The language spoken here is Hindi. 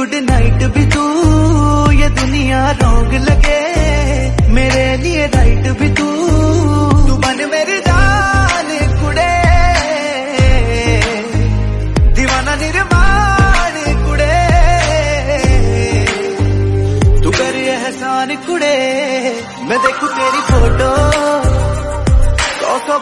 गुड नाइट भी तू, ये दुनिया रोंग लगे। मेरे लिए राइट भी तू तू बन मेरे डाल कुड़े। दीवाना निर्माण कुड़े। तू कर एहसान कुड़े, मैं देखू तेरी फ़ोटो। तो